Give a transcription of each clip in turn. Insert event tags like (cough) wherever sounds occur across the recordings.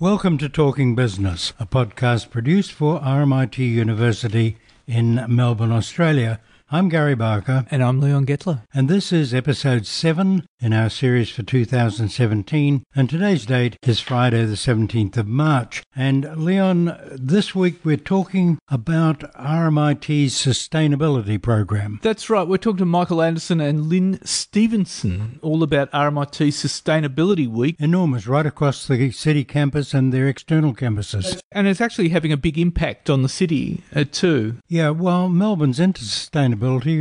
Welcome to Talking Business, a podcast produced for RMIT University in Melbourne, Australia. I'm Gary Barker. And I'm Leon Gettler. And this is episode 7 in our series for 2017. And today's date is Friday, the 17th of March. And Leon, this week we're talking about RMIT's sustainability program. That's right. We're talking to Michael Anderson and Lynn Stevenson all about RMIT Sustainability Week. Enormous, right across the city campus and their external campuses. And it's actually having a big impact on the city uh, too. Yeah, well, Melbourne's into sustainability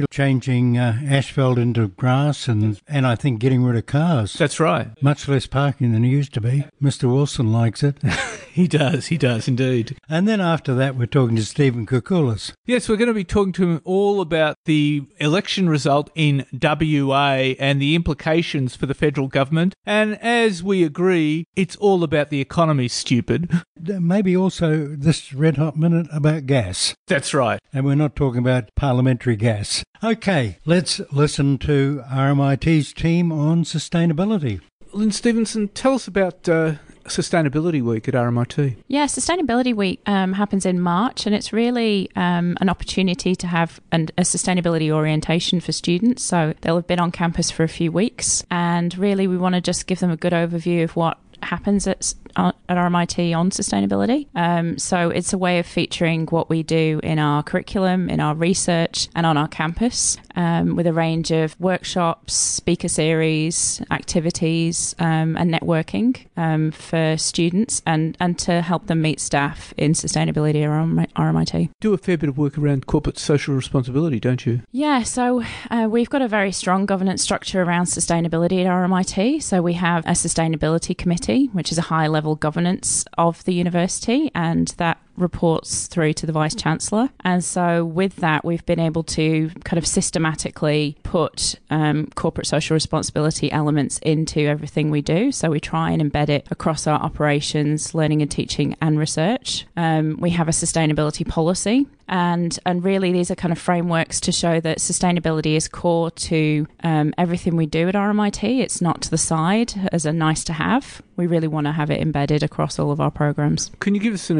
changing uh, asphalt into grass, and and I think getting rid of cars. That's right. Much less parking than it used to be. Mr. Wilson likes it. (laughs) he does. He does indeed. And then after that, we're talking to Stephen Koukoulas. Yes, we're going to be talking to him all about the election result in WA and the implications for the federal government. And as we agree, it's all about the economy, stupid. Maybe also this red hot minute about gas. That's right. And we're not talking about parliamentary gas Yes. Okay, let's listen to RMIT's team on sustainability. Lynn Stevenson, tell us about uh, Sustainability Week at RMIT. Yeah, Sustainability Week um, happens in March, and it's really um, an opportunity to have an, a sustainability orientation for students. So they'll have been on campus for a few weeks, and really we want to just give them a good overview of what happens at at RMIT on sustainability. Um, so it's a way of featuring what we do in our curriculum, in our research, and on our campus um, with a range of workshops, speaker series, activities, um, and networking um, for students and, and to help them meet staff in sustainability at RMIT. Do a fair bit of work around corporate social responsibility, don't you? Yeah, so uh, we've got a very strong governance structure around sustainability at RMIT. So we have a sustainability committee, which is a high level governance of the university, and that reports through to the Vice Chancellor. And so, with that, we've been able to kind of systematically put um, corporate social responsibility elements into everything we do. So, we try and embed it across our operations, learning and teaching, and research. Um, we have a sustainability policy and and really these are kind of frameworks to show that sustainability is core to um, everything we do at RMIT. It's not to the side as a nice to have. We really want to have it embedded across all of our programs. Can you give us some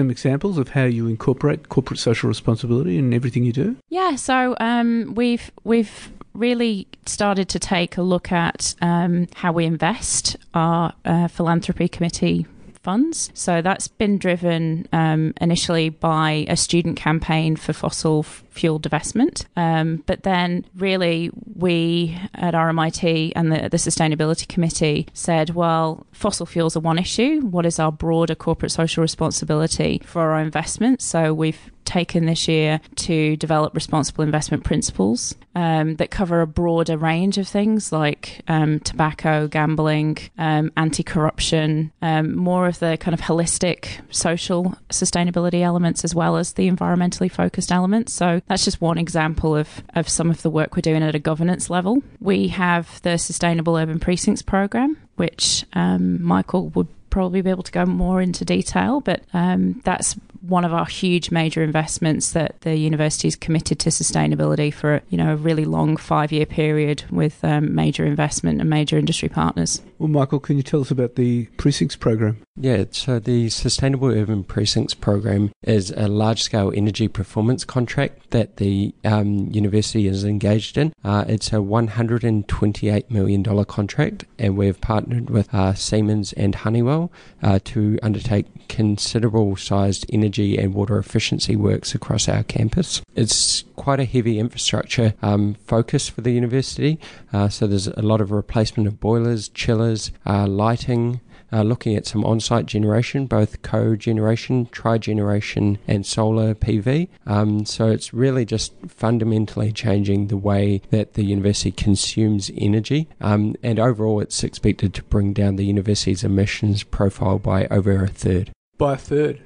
some examples of how you incorporate corporate social responsibility in everything you do? Yeah, so um, we've we've really started to take a look at um, how we invest. Our uh, philanthropy committee funds. So that's been driven um, initially by a student campaign for fossil fuel divestment. Um, but then, really, we at RMIT and the, the Sustainability Committee said, well, fossil fuels are one issue. What is our broader corporate social responsibility for our investments? So we've taken this year to develop responsible investment principles um, that cover a broader range of things like um, tobacco, gambling, um, anti corruption, um, more of the kind of holistic social sustainability elements as well as the environmentally focused elements. So that's just one example of, of some of the work we're doing at a governance level. We have the Sustainable Urban Precincts program, which um, Michael would probably be able to go more into detail, but um, that's one of our huge major investments that the university is committed to sustainability for you know a really long five year period with um, major investment and major industry partners. Well, Michael, can you tell us about the precincts program? Yeah, so the Sustainable Urban Precincts program is a large scale energy performance contract that the um, university is engaged in. Uh, it's a $128 million contract, and we've partnered with uh, Siemens and Honeywell uh, to undertake considerable sized energy and water efficiency works across our campus. It's quite a heavy infrastructure um, focus for the university, uh, so there's a lot of replacement of boilers, chillers, uh, lighting uh, looking at some on site generation, both co-generation, tri-generation, and solar PV. Um, so it's really just fundamentally changing the way that the university consumes energy. Um, and overall, it's expected to bring down the university's emissions profile by over a third. By a third?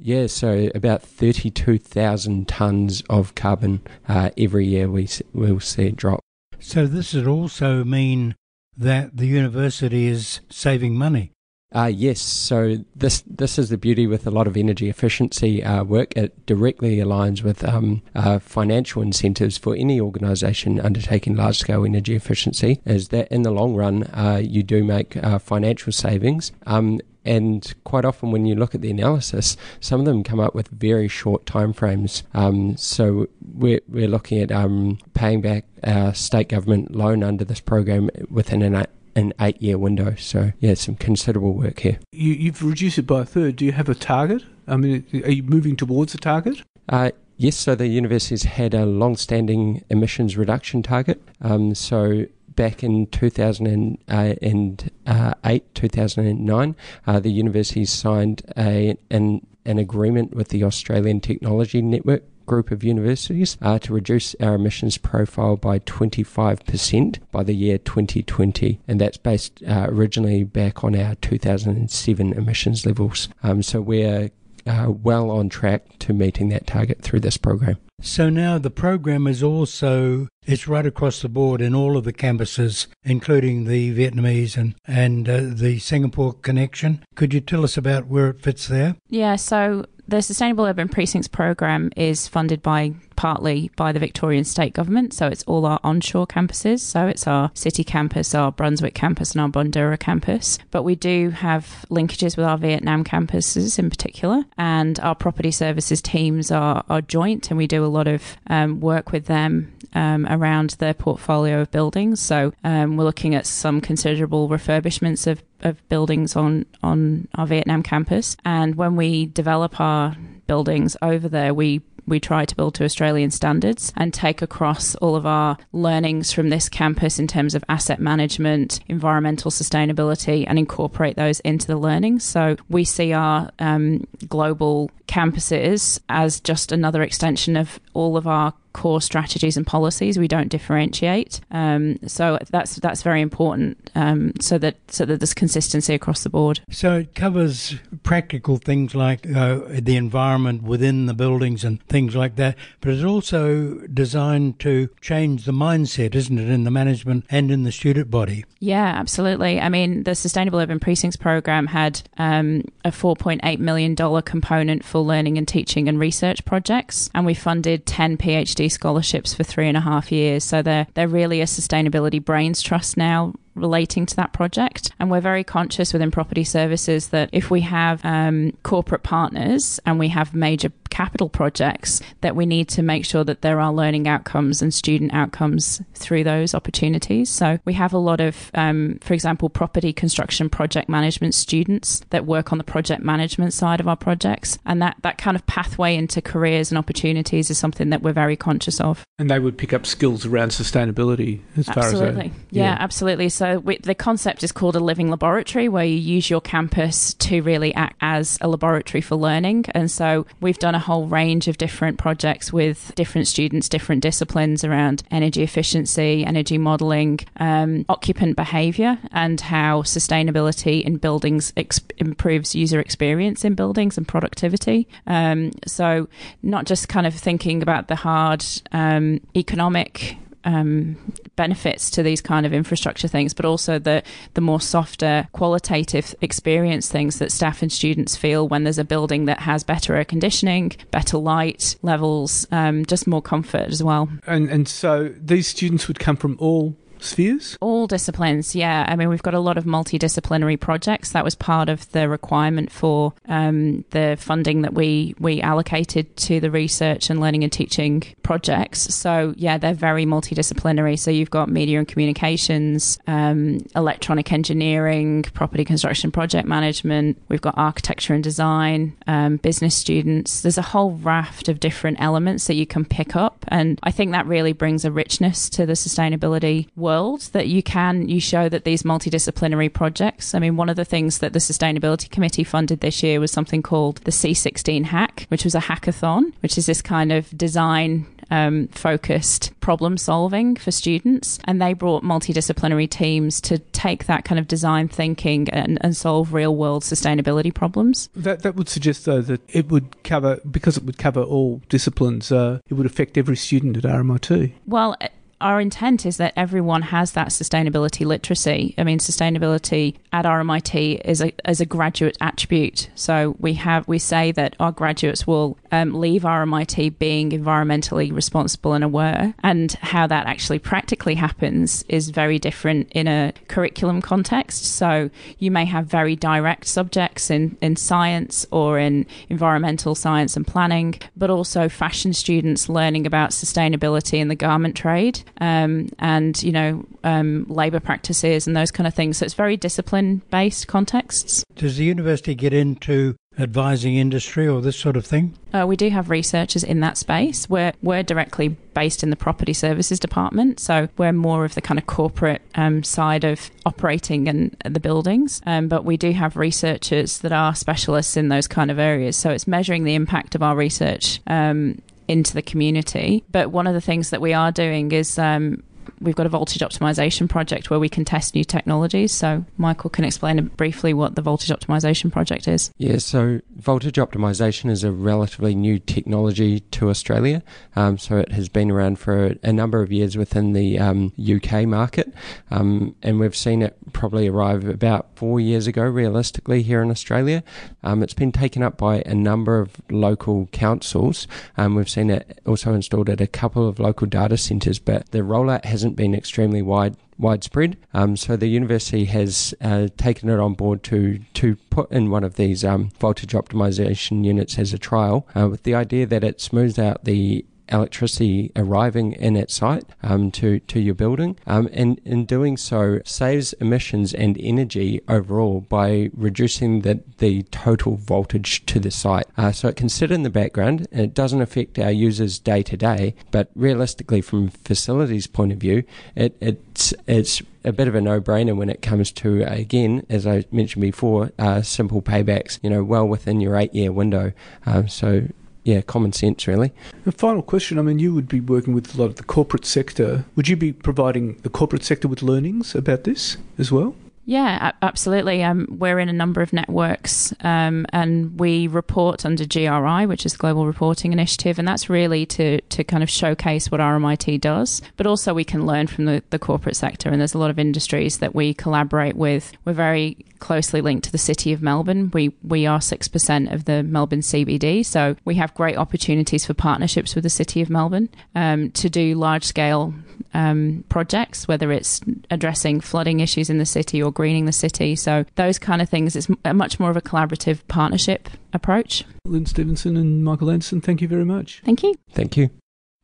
Yeah, so about 32,000 tonnes of carbon uh, every year we will see it drop. So this would also mean that the university is saving money. Uh, yes, so this this is the beauty with a lot of energy efficiency uh, work. It directly aligns with um, uh, financial incentives for any organisation undertaking large scale energy efficiency. Is that in the long run uh, you do make uh, financial savings. Um, and quite often, when you look at the analysis, some of them come up with very short timeframes. Um, so we're, we're looking at um, paying back our state government loan under this program within an an eight year window. So, yeah, some considerable work here. You, you've reduced it by a third. Do you have a target? I mean, are you moving towards a target? Uh, yes, so the university's had a long standing emissions reduction target. Um, so, back in 2008, uh, 2009, uh, the university signed a, an, an agreement with the Australian Technology Network group of universities uh, to reduce our emissions profile by 25% by the year 2020. And that's based uh, originally back on our 2007 emissions levels. Um, so we're uh, well on track to meeting that target through this program. So now the program is also it's right across the board in all of the campuses, including the Vietnamese and and uh, the Singapore connection. Could you tell us about where it fits there? Yeah, so the Sustainable Urban Precincts program is funded by partly by the Victorian state government. So it's all our onshore campuses. So it's our city campus, our Brunswick campus, and our Bundoora campus. But we do have linkages with our Vietnam campuses in particular. And our property services teams are, are joint, and we do a lot of um, work with them um, around their portfolio of buildings. So um, we're looking at some considerable refurbishments of, of buildings on, on our Vietnam campus. And when we develop our buildings over there, we we try to build to Australian standards and take across all of our learnings from this campus in terms of asset management, environmental sustainability, and incorporate those into the learning. So we see our um, global campuses as just another extension of all of our core strategies and policies. We don't differentiate, um, so that's that's very important. Um, so that so that there's consistency across the board. So it covers practical things like uh, the environment within the buildings and things like that, but it's also designed to change the mindset, isn't it, in the management and in the student body? Yeah, absolutely. I mean, the Sustainable Urban Precincts program had um, a 4.8 million dollar component for learning and teaching and research projects, and we funded 10 PhD scholarships for three and a half years. So they're they're really a sustainability brains trust now relating to that project. And we're very conscious within property services that if we have um, corporate partners and we have major capital projects, that we need to make sure that there are learning outcomes and student outcomes through those opportunities. So we have a lot of, um, for example, property construction project management students that work on the project management side of our projects. And that, that kind of pathway into careers and opportunities is something that we're very conscious of. And they would pick up skills around sustainability as absolutely. far as Absolutely. Yeah, yeah, absolutely. So we, the concept is called a living laboratory, where you use your campus to really act as a laboratory for learning. And so we've done a whole range of different projects with different students, different disciplines around energy efficiency, energy modelling, um, occupant behaviour, and how sustainability in buildings ex- improves user experience in buildings and productivity. Um, so not just kind of thinking about the hard um, economic um, benefits to these kind of infrastructure things, but also the the more softer qualitative experience things that staff and students feel when there's a building that has better air conditioning, better light levels, um, just more comfort as well. And and so these students would come from all spheres? All disciplines, yeah. I mean, we've got a lot of multidisciplinary projects. That was part of the requirement for um, the funding that we we allocated to the research and learning and teaching projects. So yeah, they're very multidisciplinary. So you've got media and communications, um, electronic engineering, property construction, project management. We've got architecture and design, um, business students. There's a whole raft of different elements that you can pick up, and I think that really brings a richness to the sustainability work world that you can you show that these multidisciplinary projects i mean one of the things that the sustainability committee funded this year was something called the c16 hack which was a hackathon which is this kind of design um, focused problem solving for students. And they brought multidisciplinary teams to take that kind of design thinking and, and solve real world sustainability problems. That, that would suggest, though, that it would cover, because it would cover all disciplines, uh, it would affect every student at RMIT. Well, our intent is that everyone has that sustainability literacy. I mean, sustainability at RMIT is a as a graduate attribute. So we have we say that our graduates will um, leave RMIT being environmentally responsible and aware, and how that actually practically happens is very different in a curriculum context. So you may have very direct subjects in in science or in environmental science and planning, but also fashion students learning about sustainability in the garment trade um, and you know um, labour practices and those kind of things. So it's very discipline based contexts. Does the university get into advising industry or this sort of thing? Uh, we do have researchers in that space. We're, we're directly based in the property services department, so we're more of the kind of corporate um, side of operating and the buildings. Um, but we do have researchers that are specialists in those kind of areas. So it's measuring the impact of our research um, into the community. But one of the things that we are doing is um, we've got a voltage optimization project where we can test new technologies. So Michael can explain briefly what the voltage optimization project is. Yeah, so voltage optimization is a relatively new technology to Australia. Um, so it has been around for a number of years within the um, UK market, um, and we've seen it probably arrive about four years ago, realistically, here in Australia. Um, it's been taken up by a number of local councils. Um, we've seen it also installed at a couple of local data centres, but the rollout hasn't been extremely wide widespread. Um, so the university has uh, taken it on board to to put in one of these um, voltage optimization units as a trial, uh, with the idea that it smooths out the electricity arriving in at site um, to, to your building. Um, and in doing so, saves emissions and energy overall by reducing the, the total voltage to the site. Uh, so it can sit in the background and it doesn't affect our users day to day, but realistically, from facilities point of view, it, it's, it's a bit of a no-brainer when it comes to again, as I mentioned before, uh, simple paybacks. You know, well within your eight-year window. Uh, so yeah, common sense, really. A final question. I mean, you would be working with a lot of the corporate sector. Would you be providing the corporate sector with learnings about this as well? Yeah, absolutely. Um, we're in a number of networks um, and we report under GRI, which is the Global Reporting Initiative, and that's really to, to kind of showcase what RMIT does. But also, we can learn from the, the corporate sector, and there's a lot of industries that we collaborate with. We're very closely linked to the City of Melbourne. We, we are 6% of the Melbourne CBD, so we have great opportunities for partnerships with the City of Melbourne um, to do large scale um, projects, whether it's addressing flooding issues in the city or greening the city. So those kind of things, it's much more of a collaborative partnership approach. Lynn Stevenson and Michael Anderson, thank you very much. Thank you. Thank you.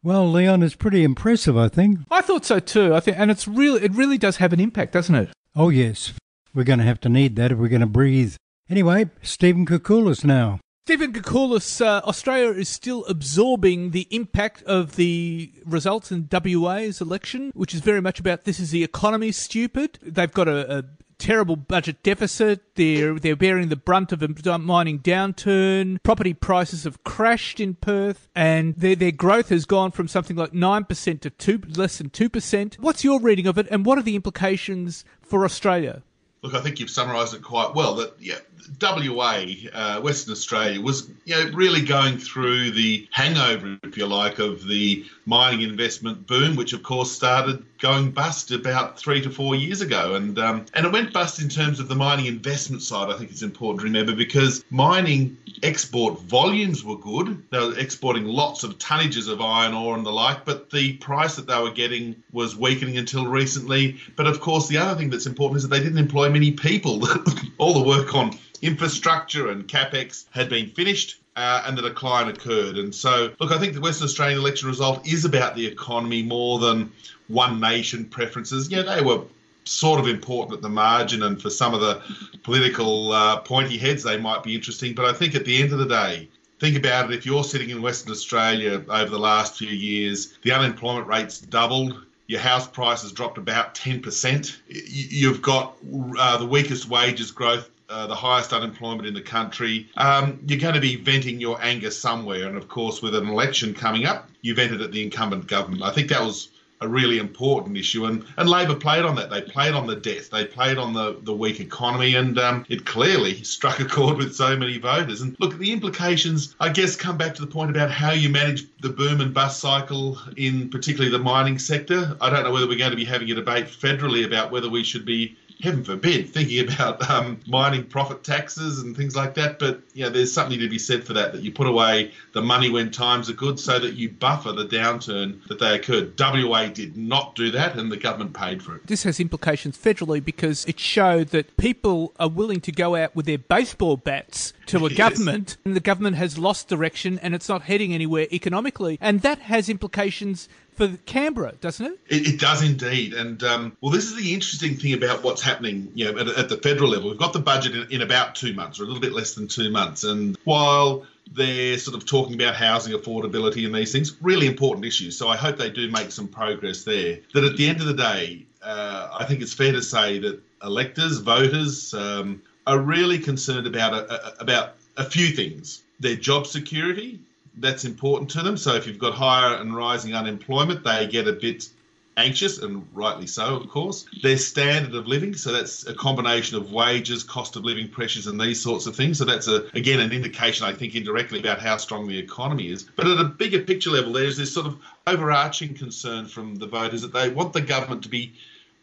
Well, Leon is pretty impressive, I think. I thought so too. I think, and it's really, it really does have an impact, doesn't it? Oh yes, we're going to have to need that if we're going to breathe. Anyway, Stephen Koukoulas now. Stephen Koukoulas, uh, Australia is still absorbing the impact of the results in WA's election, which is very much about this is the economy stupid. They've got a, a terrible budget deficit. They're they're bearing the brunt of a mining downturn. Property prices have crashed in Perth, and their their growth has gone from something like nine percent to two less than two percent. What's your reading of it, and what are the implications for Australia? Look, I think you've summarised it quite well. That yeah, WA, uh, Western Australia, was you know really going through the hangover, if you like, of the mining investment boom, which of course started going bust about three to four years ago, and um, and it went bust in terms of the mining investment side. I think it's important to remember because mining export volumes were good; they were exporting lots of tonnages of iron ore and the like, but the price that they were getting was weakening until recently. But of course, the other thing that's important is that they didn't employ many people. (laughs) All the work on infrastructure and capex had been finished. Uh, and the decline occurred. And so, look, I think the Western Australian election result is about the economy more than one nation preferences. Yeah, they were sort of important at the margin, and for some of the political uh, pointy heads, they might be interesting. But I think at the end of the day, think about it if you're sitting in Western Australia over the last few years, the unemployment rate's doubled. Your house prices dropped about 10%. You've got uh, the weakest wages growth uh, the highest unemployment in the country, um, you're going to be venting your anger somewhere. And of course, with an election coming up, you vented at the incumbent government. I think that was a really important issue. And, and Labor played on that. They played on the debt. They played on the, the weak economy. And um, it clearly (laughs) struck a chord with so many voters. And look, the implications, I guess, come back to the point about how you manage the boom and bust cycle in particularly the mining sector. I don't know whether we're going to be having a debate federally about whether we should be heaven forbid, thinking about um, mining profit taxes and things like that. But you know, there's something to be said for that. That you put away the money when times are good, so that you buffer the downturn that they occurred. WA did not do that, and the government paid for it. This has implications federally because it showed that people are willing to go out with their baseball bats to a (laughs) yes. government, and the government has lost direction, and it's not heading anywhere economically, and that has implications for Canberra, doesn't it? It, it does indeed. And um, well, this is the interesting thing about what's happening, you know, at, at the federal level. We've got the budget in, in about two months, or a little bit less than two months, and while they're sort of talking about housing affordability and these things, really important issues. So I hope they do make some progress there. That at the end of the day, uh, I think it's fair to say that electors, voters, um, are really concerned about a, a, about a few things: their job security, that's important to them. So if you've got higher and rising unemployment, they get a bit anxious, and rightly so, of course. Their standard of living, so that's a combination of wages, cost of living pressures, and these sorts of things. So that's a again an indication, I think, indirectly about how strong the economy is. But at a bigger picture level, there's this sort of overarching concern from the voters that they want the government to be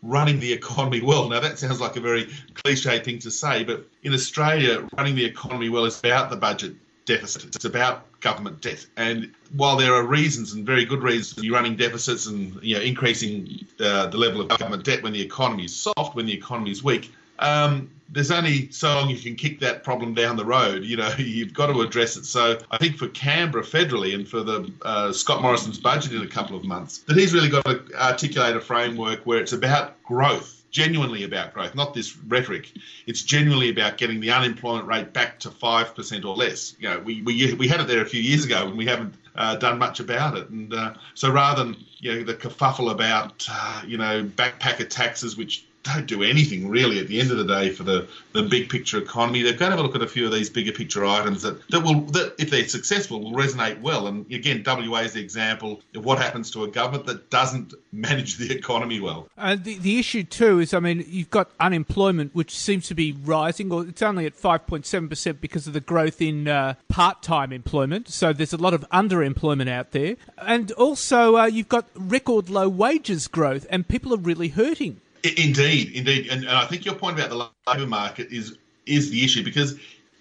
running the economy well. Now, that sounds like a very cliche thing to say, but in Australia, running the economy well is about the budget deficit. It's about government debt. And while there are reasons and very good reasons for running deficits and you know increasing uh, the level of government debt when the economy is soft, when the economy is weak, um, there's only so long you can kick that problem down the road. You know, (laughs) you've got to address it. So I think for Canberra federally and for the uh, Scott Morrison's budget in a couple of months, that he's really got to articulate a framework where it's about growth genuinely about growth, not this rhetoric. It's genuinely about getting the unemployment rate back to five percent or less. You know, we, we we had it there a few years ago, and we haven't uh, done much about it. And uh, so rather than you know the kerfuffle about uh, you know backpacker taxes, which don't do anything really at the end of the day for the, the big picture economy. They've got to have a look at a few of these bigger picture items that, that will that if they're successful will resonate well. And again, WA is the example of what happens to a government that doesn't manage the economy well. Uh, the, the issue too is, I mean, you've got unemployment which seems to be rising, or it's only at five point seven percent because of the growth in uh, part time employment. So there's a lot of underemployment out there, and also uh, you've got record low wages growth, and people are really hurting. Indeed, indeed, and, and I think your point about the labour market is is the issue because,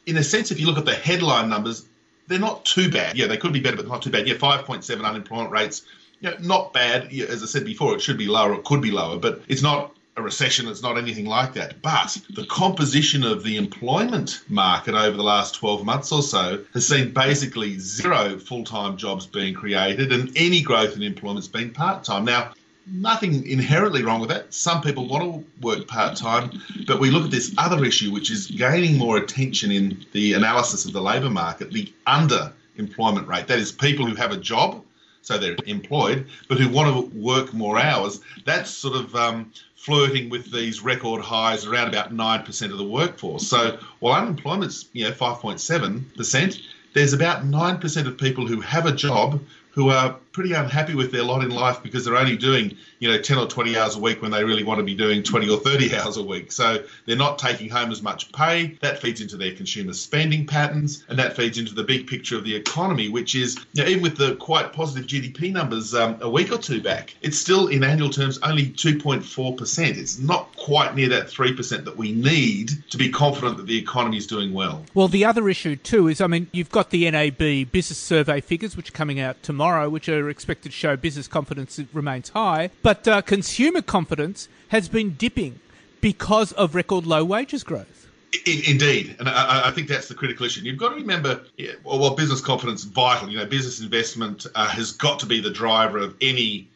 in a sense, if you look at the headline numbers, they're not too bad. Yeah, they could be better, but not too bad. Yeah, five point seven unemployment rates. You know, not bad. As I said before, it should be lower. It could be lower, but it's not a recession. It's not anything like that. But the composition of the employment market over the last 12 months or so has seen basically zero full time jobs being created, and any growth in employment's been part time. Now, nothing inherently wrong with that. Some people want to work part time, but we look at this other issue, which is gaining more attention in the analysis of the labour market the underemployment rate. That is, people who have a job, so they're employed, but who want to work more hours. That's sort of um, flirting with these record highs around about 9% of the workforce. So while unemployment's you know 5.7%, there's about 9% of people who have a job who are pretty unhappy with their lot in life because they're only doing, you know, 10 or 20 hours a week when they really want to be doing 20 or 30 (laughs) hours a week. So they're not taking home as much pay. That feeds into their consumer spending patterns and that feeds into the big picture of the economy, which is, you know, even with the quite positive GDP numbers um, a week or two back, it's still in annual terms only 2.4%. It's not quite near that 3% that we need to be confident that the economy is doing well. Well, the other issue too is, I mean, you've got the NAB business survey figures, which are coming out tomorrow, which are expected to show business confidence remains high, but uh, consumer confidence has been dipping because of record low wages growth. Indeed, and I, I, think that's the critical issue. You've got to remember, yeah, well, business confidence is vital. You know, business investment uh, has got to be the driver of any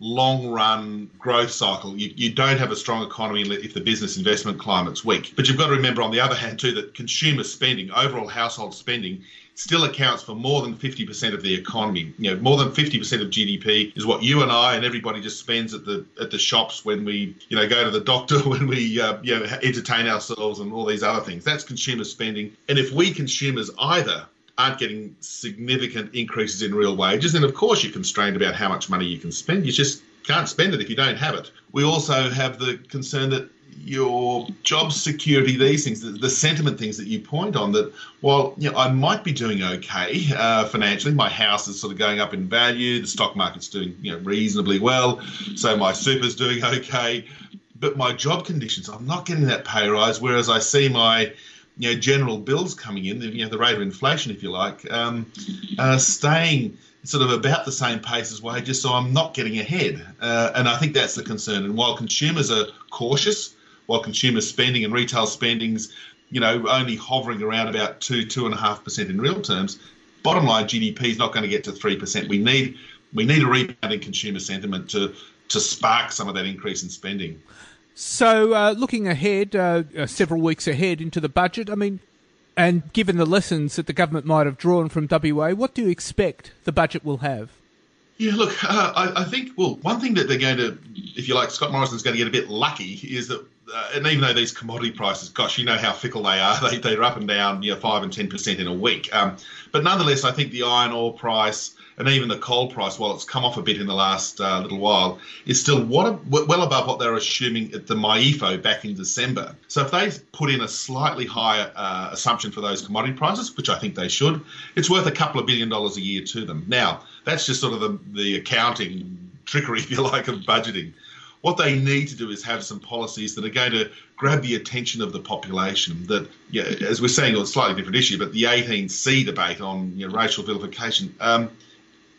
long run growth cycle. You, you don't have a strong economy if the business investment climate's weak. But you've got to remember, on the other hand, too, that consumer spending, overall household spending, still accounts for more than 50% of the economy. You know, more than 50% of GDP is what you and I and everybody just spends at the at the shops when we, you know, go to the doctor, (laughs) when we, uh, you know, entertain ourselves and all these other things. That's consumer spending. And if we consumers either aren't getting significant increases in real wages, then of course you're constrained about how much money you can spend. You just can't spend it if you don't have it. We also have the concern that your job security, these things, the, the, sentiment things that you point on, that while you know, I might be doing okay uh, financially, my house is sort of going up in value, the stock market's doing you know reasonably well, so my super's doing okay, but my job conditions, I'm not getting that pay rise. Whereas I see my you know general bills coming in, you know the rate of inflation, if you like, um, uh, staying sort of about the same pace as wages, so I'm not getting ahead. Uh, and I think that's the concern. And while consumers are cautious, while consumer spending and retail spending's, you know, only hovering around about two, two and a half percent in real terms, bottom line GDP is not going to get to three percent. We need we need a rebound in consumer sentiment to to spark some of that increase in spending. So, uh, looking ahead, uh, uh, several weeks ahead into the budget, I mean, and given the lessons that the government might have drawn from WA, what do you expect the budget will have? Yeah, look, uh, I, I, think, well, one thing that they're going to, if you like, Scott Morrison's going to get a bit lucky is that, uh, and even though these commodity prices, gosh, you know how fickle they are, (laughs) they, they're up and down, you know, 5 and 10% in a week. Um, but nonetheless, I think the iron ore price, and even the coal price, while it's come off a bit in the last uh, little while, is still what, well above what they're assuming at the MYEFO back in December. So if they put in a slightly higher uh, assumption for those commodity prices, which I think they should, it's worth a couple of billion dollars a year to them. Now, that's just sort of the, the accounting trickery, (laughs) if you like, of budgeting. What they need to do is have some policies that are going to grab the attention of the population. That, yeah, as we're saying, on a slightly different issue, but the 18C debate on you know, racial vilification. Um,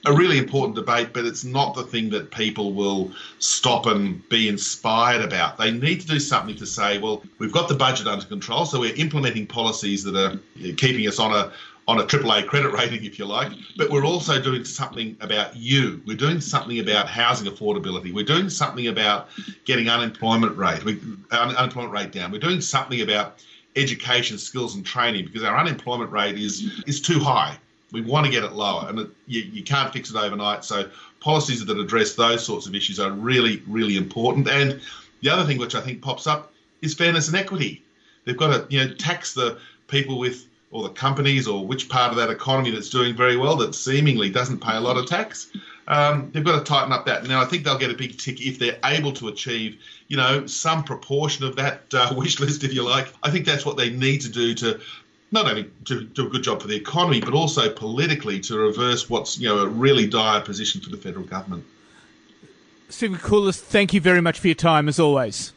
a really important debate, but it's not the thing that people will stop and be inspired about. They need to do something to say, well, we've got the budget under control, so we're implementing policies that are keeping us on a on a AAA credit rating, if you like, but we're also doing something about you. We're doing something about housing affordability. We're doing something about getting unemployment rate, we, unemployment rate down. We're doing something about education, skills, and training because our unemployment rate is is too high. We want to get it lower, and it, you, you can't fix it overnight. So policies that address those sorts of issues are really, really important. And the other thing which I think pops up is fairness and equity. They've got to you know tax the people with or the companies or which part of that economy that's doing very well that seemingly doesn't pay a lot of tax. Um, they've got to tighten up that. Now, I think they'll get a big tick if they're able to achieve, you know, some proportion of that uh, (laughs) wish list, if you like. I think that's what they need to do to not only to do a good job for the economy, but also politically to reverse what's you know a really dire position for the federal government. Stephen Koukoulas, thank you very much for your time as always.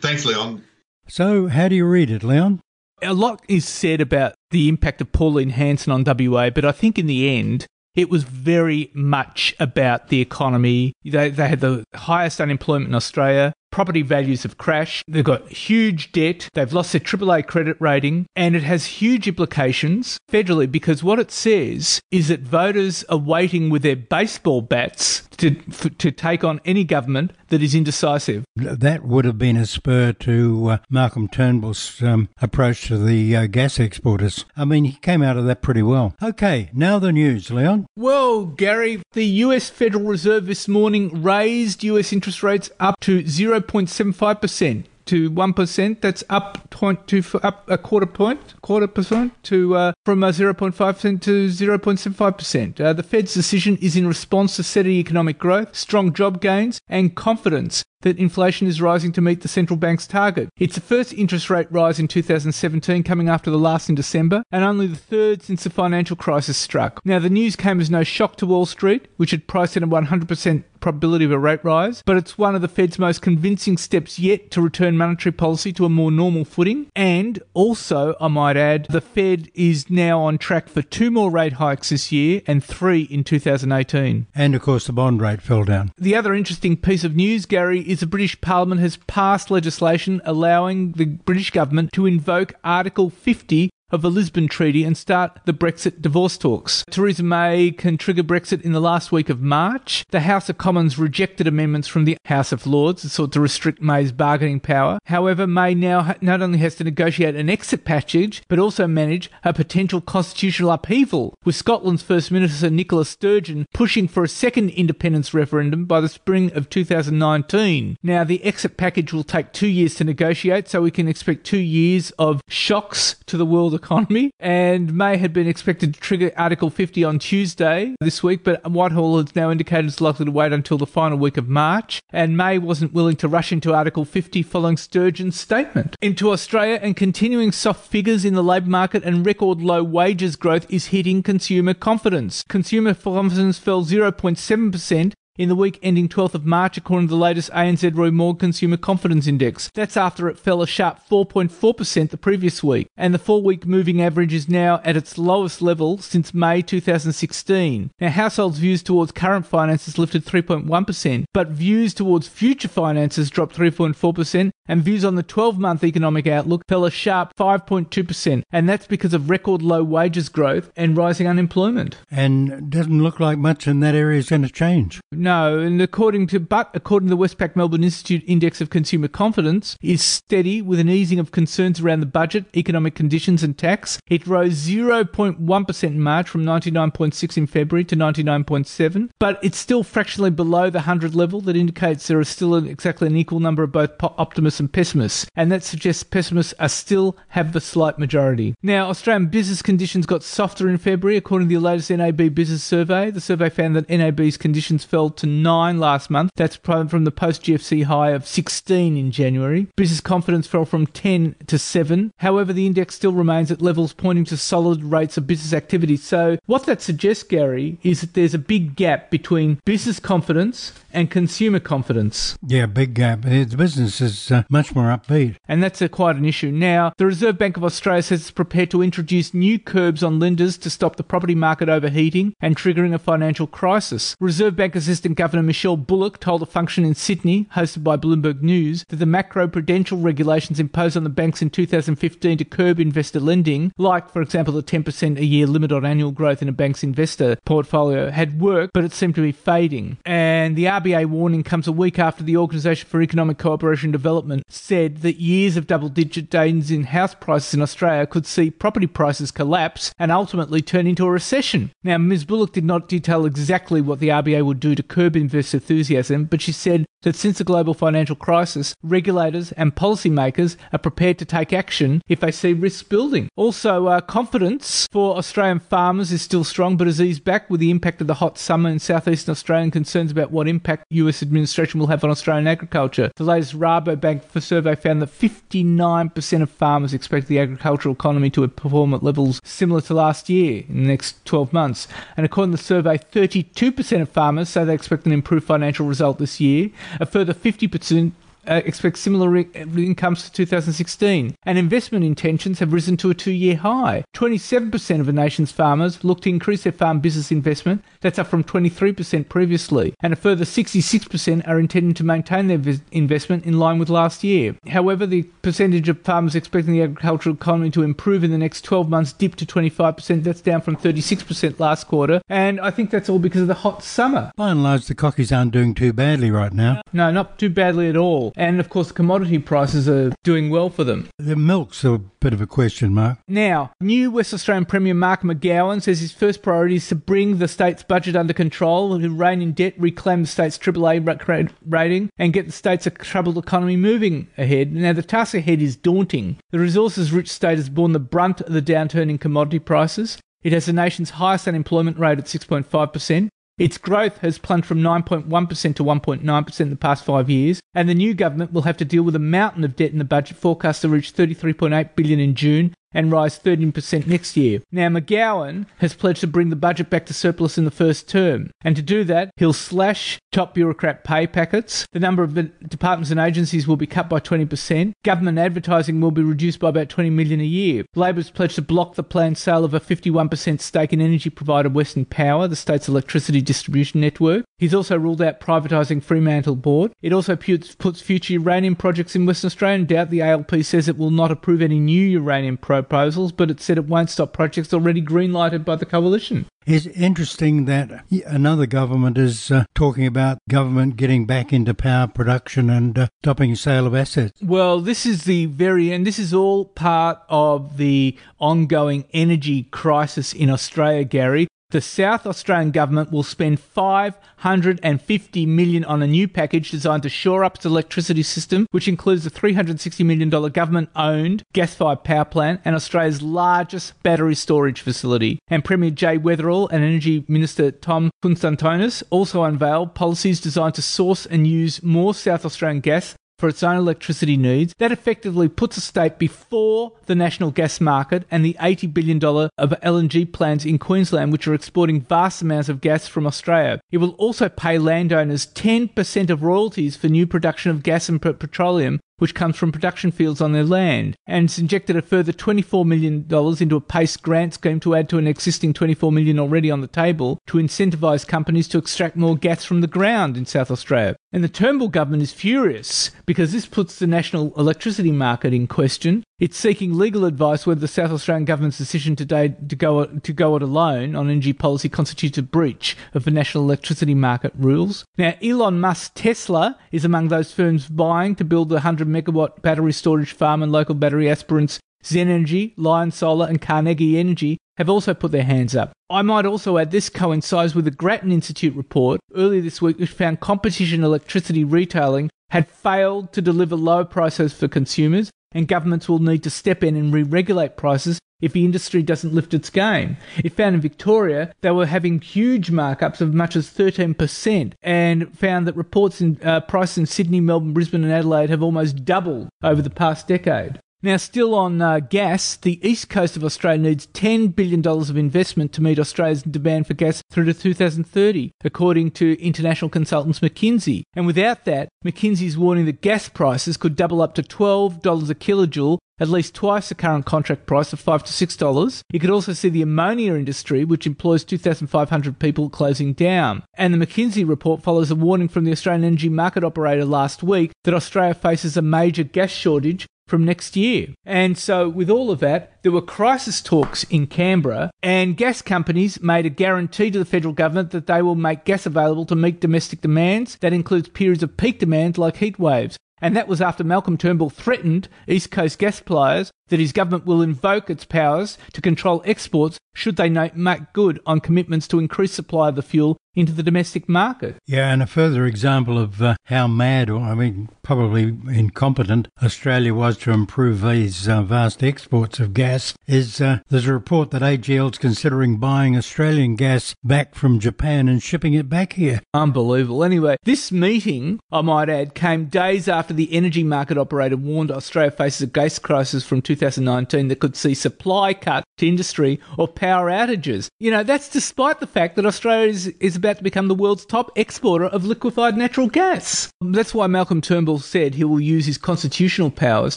Thanks, Leon. So, how do you read it, Leon? A lot is said about the impact of Pauline Hanson on WA, but I think in the end, it was very much about the economy. They, they had the highest unemployment in Australia. Property values have crashed. They've got huge debt. They've lost their AAA credit rating. And it has huge implications federally because what it says is that voters are waiting with their baseball bats to, to take on any government that is indecisive. That would have been a spur to uh, Malcolm Turnbull's um, approach to the uh, gas exporters. I mean, he came out of that pretty well. Okay, now the news, Leon. Well, Gary, the US Federal Reserve this morning raised US interest rates up to 0.75% to one percent. That's up point to up a quarter point, quarter percent to uh, from uh, zero point five percent to zero point seven five percent. Uh, the Fed's decision is in response to steady economic growth, strong job gains, and confidence that inflation is rising to meet the central bank's target. It's the first interest rate rise in 2017, coming after the last in December, and only the third since the financial crisis struck. Now, the news came as no shock to Wall Street, which had priced in a 100% probability of a rate rise, but it's one of the Fed's most convincing steps yet to return monetary policy to a more normal footing. And also, I might add, the Fed is now on track for two more rate hikes this year and three in 2018. And of course, the bond rate fell down. The other interesting piece of news, Gary, is the British Parliament has passed legislation allowing the British government to invoke Article 50 of the Lisbon Treaty and start the Brexit divorce talks. Theresa May can trigger Brexit in the last week of March. The House of Commons rejected amendments from the House of Lords that sought to restrict May's bargaining power. However, May now not only has to negotiate an exit package, but also manage a potential constitutional upheaval, with Scotland's First Minister Nicola Sturgeon pushing for a second independence referendum by the spring of 2019. Now, the exit package will take two years to negotiate, so we can expect two years of shocks to the world economy. And May had been expected to trigger Article 50 on Tuesday this week, but Whitehall has now indicated it's likely to wait until the final week of March. And May wasn't willing to rush into Article 50 following Sturgeon's statement. Into Australia and continuing soft figures in the labour market and record low wages growth is hitting consumer confidence. Consumer confidence fell 0.7% in the week ending 12th of March, according to the latest ANZ Roy Morgan Consumer Confidence Index. That's after it fell a sharp 4.4% the previous week, and the four week moving average is now at its lowest level since May 2016. Now, households' views towards current finances lifted 3.1%, but views towards future finances dropped 3.4%, and views on the 12 month economic outlook fell a sharp 5.2%, and that's because of record low wages growth and rising unemployment. And doesn't look like much in that area is going to change. No, and according to but according to the Westpac Melbourne Institute Index of Consumer Confidence is steady with an easing of concerns around the budget, economic conditions and tax. It rose 0.1% in March from 99.6 in February to 99.7, but it's still fractionally below the 100 level that indicates there is still an, exactly an equal number of both optimists and pessimists, and that suggests pessimists are still have the slight majority. Now, Australian business conditions got softer in February according to the latest NAB business survey. The survey found that NAB's conditions fell to 9 last month. That's from the post GFC high of 16 in January. Business confidence fell from 10 to 7. However, the index still remains at levels pointing to solid rates of business activity. So, what that suggests, Gary, is that there's a big gap between business confidence and consumer confidence. Yeah, big gap. The business is uh, much more upbeat. And that's a, quite an issue. Now, the Reserve Bank of Australia says it's prepared to introduce new curbs on lenders to stop the property market overheating and triggering a financial crisis. Reserve Bank Assistant Governor Michelle Bullock told a function in Sydney, hosted by Bloomberg News, that the macro prudential regulations imposed on the banks in 2015 to curb investor lending, like, for example, the 10% a year limit on annual growth in a bank's investor portfolio, had worked, but it seemed to be fading. And the RBA warning comes a week after the Organisation for Economic Cooperation and Development said that years of double digit gains in house prices in Australia could see property prices collapse and ultimately turn into a recession. Now, Ms. Bullock did not detail exactly what the RBA would do to curb investor enthusiasm, but she said that since the global financial crisis, regulators and policymakers are prepared to take action if they see risks building. Also, uh, confidence for Australian farmers is still strong, but has eased back with the impact of the hot summer in southeastern Australia and concerns about what impact US administration will have on Australian agriculture. The latest Rabobank survey found that 59% of farmers expect the agricultural economy to perform at levels similar to last year in the next 12 months. And according to the survey, 32% of farmers say they expect an improved financial result this year. A further 50% uh, expect similar incomes to 2016, and investment intentions have risen to a two year high. 27% of the nation's farmers look to increase their farm business investment, that's up from 23% previously, and a further 66% are intending to maintain their vis- investment in line with last year. However, the percentage of farmers expecting the agricultural economy to improve in the next 12 months dipped to 25%, that's down from 36% last quarter, and I think that's all because of the hot summer. By and large, the cockies aren't doing too badly right now. No, not too badly at all. And of course, commodity prices are doing well for them. The milk's a bit of a question mark. Now, new West Australian Premier Mark McGowan says his first priority is to bring the state's budget under control, rein in debt, reclaim the state's AAA rating, and get the state's troubled economy moving ahead. Now, the task ahead is daunting. The resources rich state has borne the brunt of the downturn in commodity prices. It has the nation's highest unemployment rate at 6.5%. Its growth has plunged from 9.1% to 1.9% in the past five years, and the new government will have to deal with a mountain of debt in the budget forecast to reach 33.8 billion in June and rise 13% next year. Now, McGowan has pledged to bring the budget back to surplus in the first term, and to do that, he'll slash top bureaucrat pay packets. The number of departments and agencies will be cut by 20%. Government advertising will be reduced by about 20 million a year. Labor's pledged to block the planned sale of a 51% stake in energy provider Western Power, the state's electricity distribution network. He's also ruled out privatising Fremantle Port. It also puts future uranium projects in Western Australia in doubt the ALP says it will not approve any new uranium proposals, but it said it won't stop projects already green-lighted by the coalition. It's interesting that another government is uh, talking about government getting back into power production and uh, stopping sale of assets. Well, this is the very end. This is all part of the ongoing energy crisis in Australia, Gary. The South Australian government will spend 550 million on a new package designed to shore up its electricity system, which includes a 360 million dollar government-owned gas-fired power plant and Australia's largest battery storage facility. And Premier Jay Weatherill and Energy Minister Tom Koutsantonis also unveiled policies designed to source and use more South Australian gas for its own electricity needs, that effectively puts a state before the national gas market and the $80 billion of LNG plants in Queensland, which are exporting vast amounts of gas from Australia. It will also pay landowners 10% of royalties for new production of gas and petroleum which comes from production fields on their land, and it's injected a further $24 million into a PACE grant scheme to add to an existing 24 million already on the table to incentivise companies to extract more gas from the ground in South Australia. And the Turnbull government is furious because this puts the national electricity market in question. It's seeking legal advice whether the South Australian government's decision today to go to go it alone on energy policy constitutes a breach of the national electricity market rules. Now, Elon Musk Tesla is among those firms vying to build the 100 megawatt battery storage farm and local battery aspirants Zen Energy, Lyon Solar, and Carnegie Energy have also put their hands up. I might also add this coincides with the Grattan Institute report earlier this week, which found competition electricity retailing had failed to deliver low prices for consumers, and governments will need to step in and re regulate prices if the industry doesn't lift its game. It found in Victoria they were having huge markups of much as 13% and found that reports in uh, prices in Sydney, Melbourne, Brisbane, and Adelaide have almost doubled over the past decade. Now, still on uh, gas, the east coast of Australia needs $10 billion of investment to meet Australia's demand for gas through to 2030, according to international consultants McKinsey. And without that, McKinsey is warning that gas prices could double up to $12 a kilojoule at least twice the current contract price of five to six dollars. You could also see the ammonia industry, which employs 2,500 people, closing down. And the McKinsey report follows a warning from the Australian Energy Market Operator last week that Australia faces a major gas shortage from next year. And so, with all of that, there were crisis talks in Canberra, and gas companies made a guarantee to the federal government that they will make gas available to meet domestic demands. That includes periods of peak demand like heat waves. And that was after Malcolm Turnbull threatened East Coast gas suppliers that his government will invoke its powers to control exports should they not make good on commitments to increase supply of the fuel into the domestic market. Yeah, and a further example of uh, how mad, or I mean, probably incompetent, Australia was to improve these uh, vast exports of gas is uh, there's a report that AGL's considering buying Australian gas back from Japan and shipping it back here. Unbelievable. Anyway, this meeting, I might add, came days after the energy market operator warned Australia faces a gas crisis from 2019 that could see supply cut to industry or power outages. You know, that's despite the fact that Australia is, is about to become the world's top exporter of liquefied natural gas. That's why Malcolm Turnbull said he will use his constitutional powers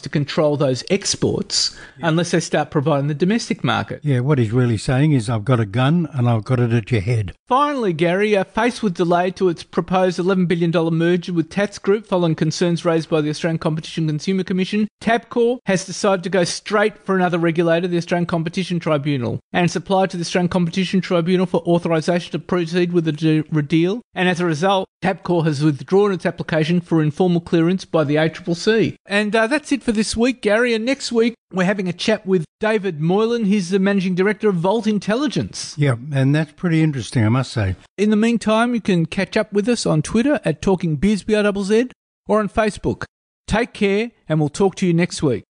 to control those exports yeah. unless they start providing the domestic market. Yeah, what he's really saying is, I've got a gun and I've got it at your head. Finally, Gary, uh, faced with delay to its proposed $11 billion merger with Tatts Group following concerns raised by the Australian Competition Consumer Commission, Tabcorp has decided to go straight for another regulator, the Australian Competition Tribunal, and applied to the Australian Competition Tribunal for authorisation to proceed with the deal. And as a result, Tabcorp has withdrawn its application for informal clearance by the ACCC. And uh, that's it for this week, Gary. And next week, we're having a chat with David Moylan. He's the managing director of Vault Intelligence. Yeah, and that's pretty interesting, I must say. In the meantime, you can catch up with us on Twitter at Talking or on Facebook. Take care, and we'll talk to you next week.